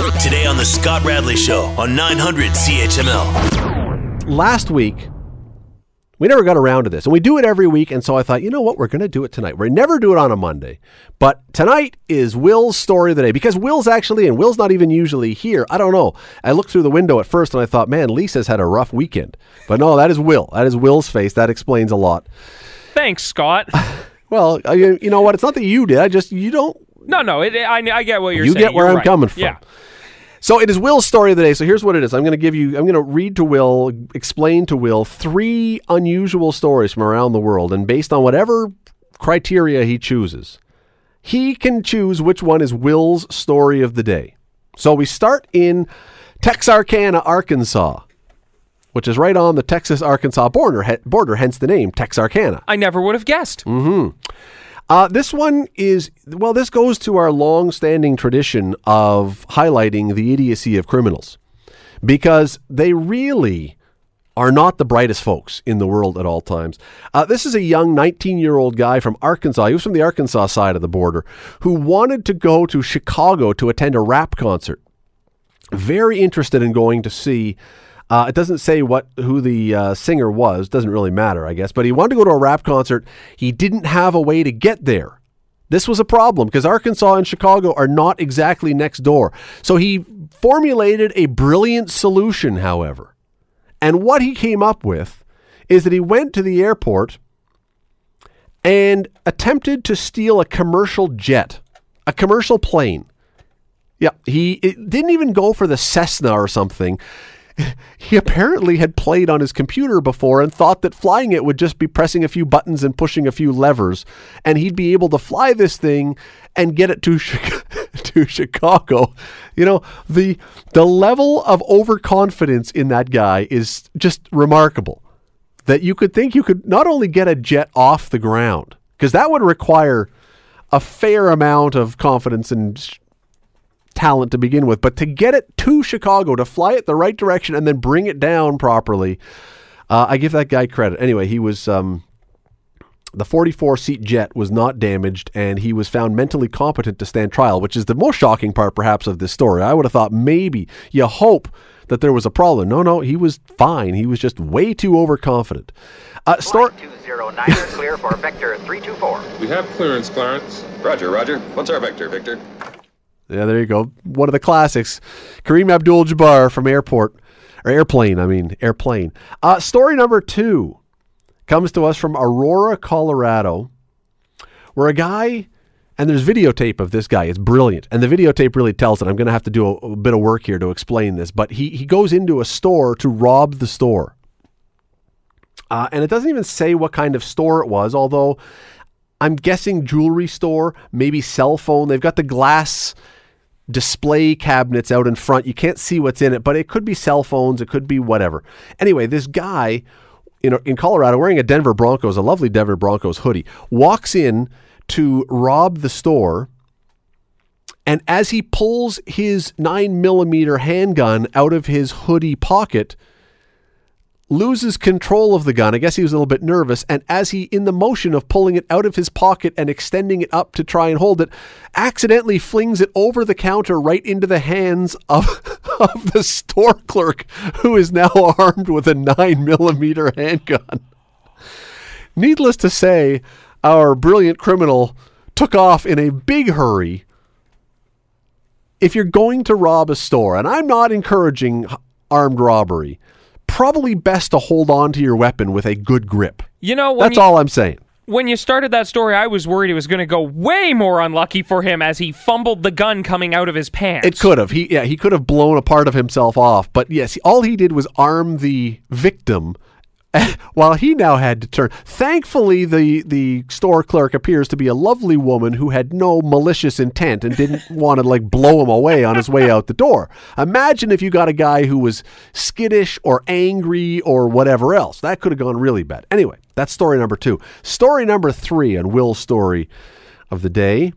Today on The Scott Radley Show on 900 CHML. last week we never got around to this and we do it every week and so i thought you know what we're going to do it tonight. We never do it on a monday but tonight is will's story of the day because will's actually and will's not even usually here. I don't know. I looked through the window at first and i thought man lisa's had a rough weekend. But no that is will. That is will's face. That explains a lot. Thanks, Scott. well you, you know what? It's not that you did. I just you don't No, no, it, I, I get what you're saying. You saying. get where You're I'm right. coming from. Yeah. So it is Will's story of the day. So here's what it is. I'm going to give you, I'm going to read to Will, explain to Will three unusual stories from around the world. And based on whatever criteria he chooses, he can choose which one is Will's story of the day. So we start in Texarkana, Arkansas, which is right on the Texas Arkansas border, border hence the name Texarkana. I never would have guessed. Mm. Uh, this one is, well, this goes to our long standing tradition of highlighting the idiocy of criminals because they really are not the brightest folks in the world at all times. Uh, this is a young 19 year old guy from Arkansas. He was from the Arkansas side of the border who wanted to go to Chicago to attend a rap concert. Very interested in going to see. Uh, it doesn't say what who the uh, singer was. Doesn't really matter, I guess. But he wanted to go to a rap concert. He didn't have a way to get there. This was a problem because Arkansas and Chicago are not exactly next door. So he formulated a brilliant solution, however. And what he came up with is that he went to the airport and attempted to steal a commercial jet, a commercial plane. Yeah, he didn't even go for the Cessna or something. He apparently had played on his computer before and thought that flying it would just be pressing a few buttons and pushing a few levers, and he'd be able to fly this thing and get it to to Chicago. You know the the level of overconfidence in that guy is just remarkable. That you could think you could not only get a jet off the ground because that would require a fair amount of confidence and talent to begin with, but to get it to Chicago, to fly it the right direction and then bring it down properly, uh, I give that guy credit. Anyway, he was. Um, the 44 seat jet was not damaged, and he was found mentally competent to stand trial, which is the most shocking part, perhaps, of this story. I would have thought maybe you hope that there was a problem. No, no, he was fine. He was just way too overconfident. Uh, story. Flight 209 clear for Vector 324. We have clearance, Clarence. Roger, Roger. What's our vector, Victor? Yeah, there you go. One of the classics. Kareem Abdul Jabbar from Airport, or Airplane, I mean, Airplane. Uh, story number two comes to us from Aurora, Colorado, where a guy, and there's videotape of this guy. It's brilliant. And the videotape really tells it. I'm going to have to do a, a bit of work here to explain this. But he, he goes into a store to rob the store. Uh, and it doesn't even say what kind of store it was, although I'm guessing jewelry store, maybe cell phone. They've got the glass display cabinets out in front. You can't see what's in it, but it could be cell phones, it could be whatever. Anyway, this guy in, in Colorado wearing a Denver Broncos, a lovely Denver Broncos hoodie, walks in to rob the store. And as he pulls his nine millimeter handgun out of his hoodie pocket, loses control of the gun. I guess he was a little bit nervous. And as he, in the motion of pulling it out of his pocket and extending it up to try and hold it, accidentally flings it over the counter right into the hands of, of the store clerk, who is now armed with a nine millimeter handgun. Needless to say, our brilliant criminal took off in a big hurry. If you're going to rob a store, and I'm not encouraging armed robbery, probably best to hold on to your weapon with a good grip. You know, That's you, all I'm saying. when you started that story, I was worried it was going to go way more unlucky for him as he fumbled the gun coming out of his pants. It could have. He yeah, he could have blown a part of himself off. But yes, all he did was arm the victim while he now had to turn. Thankfully, the the store clerk appears to be a lovely woman who had no malicious intent and didn't want to like blow him away on his way out the door. Imagine if you got a guy who was skittish or angry or whatever else. That could have gone really bad. Anyway, that's story number 2. Story number 3 and Will's story of the day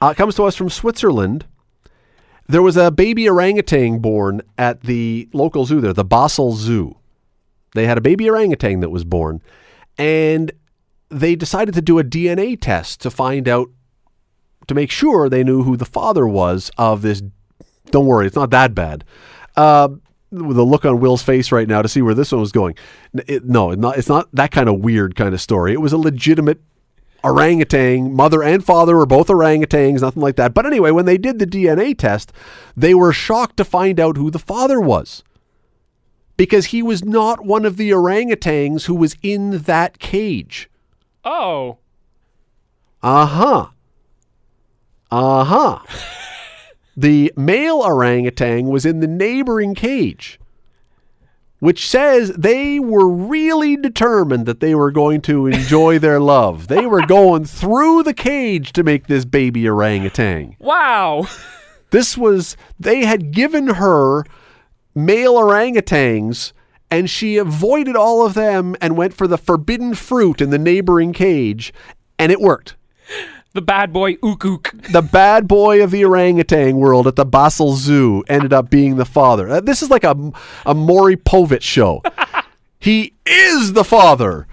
uh, comes to us from Switzerland. There was a baby orangutan born at the local zoo there, the Basel Zoo. They had a baby orangutan that was born, and they decided to do a DNA test to find out, to make sure they knew who the father was of this Don't worry, it's not that bad. Uh, with a look on Will's face right now to see where this one was going. It- no, it's not, it's not that kind of weird kind of story. It was a legitimate orangutan. Mother and father were both orangutans, nothing like that. But anyway, when they did the DNA test, they were shocked to find out who the father was. Because he was not one of the orangutans who was in that cage. Oh. Uh huh. Uh huh. the male orangutan was in the neighboring cage, which says they were really determined that they were going to enjoy their love. They were going through the cage to make this baby orangutan. Wow. This was, they had given her male orangutans. And she avoided all of them and went for the forbidden fruit in the neighboring cage, and it worked The bad boy ook ook. the bad boy of the orangutan world at the Basel Zoo ended up being the father. Uh, This is like a, a Maury Povich show. he is the father.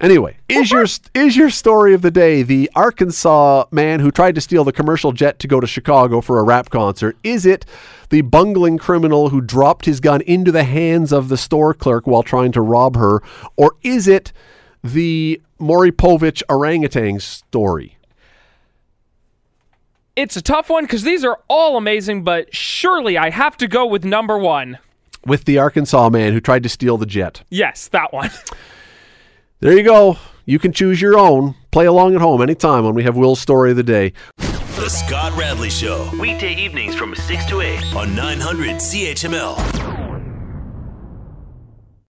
Anyway, is your is your story of the day the Arkansas man who tried to steal the commercial jet to go to Chicago for a rap concert? Is it the bungling criminal who dropped his gun into the hands of the store clerk while trying to rob her, or is it the Maury Povich orangutan story? It's a tough one because these are all amazing, but surely I have to go with number one. with the Arkansas man who tried to steal the jet. Yes, that one. There you go. You can choose your own. Play along at home anytime when we have Will's story of the day. The Scott Radley Show. Weekday evenings from 6 to 8 on 900 CHML.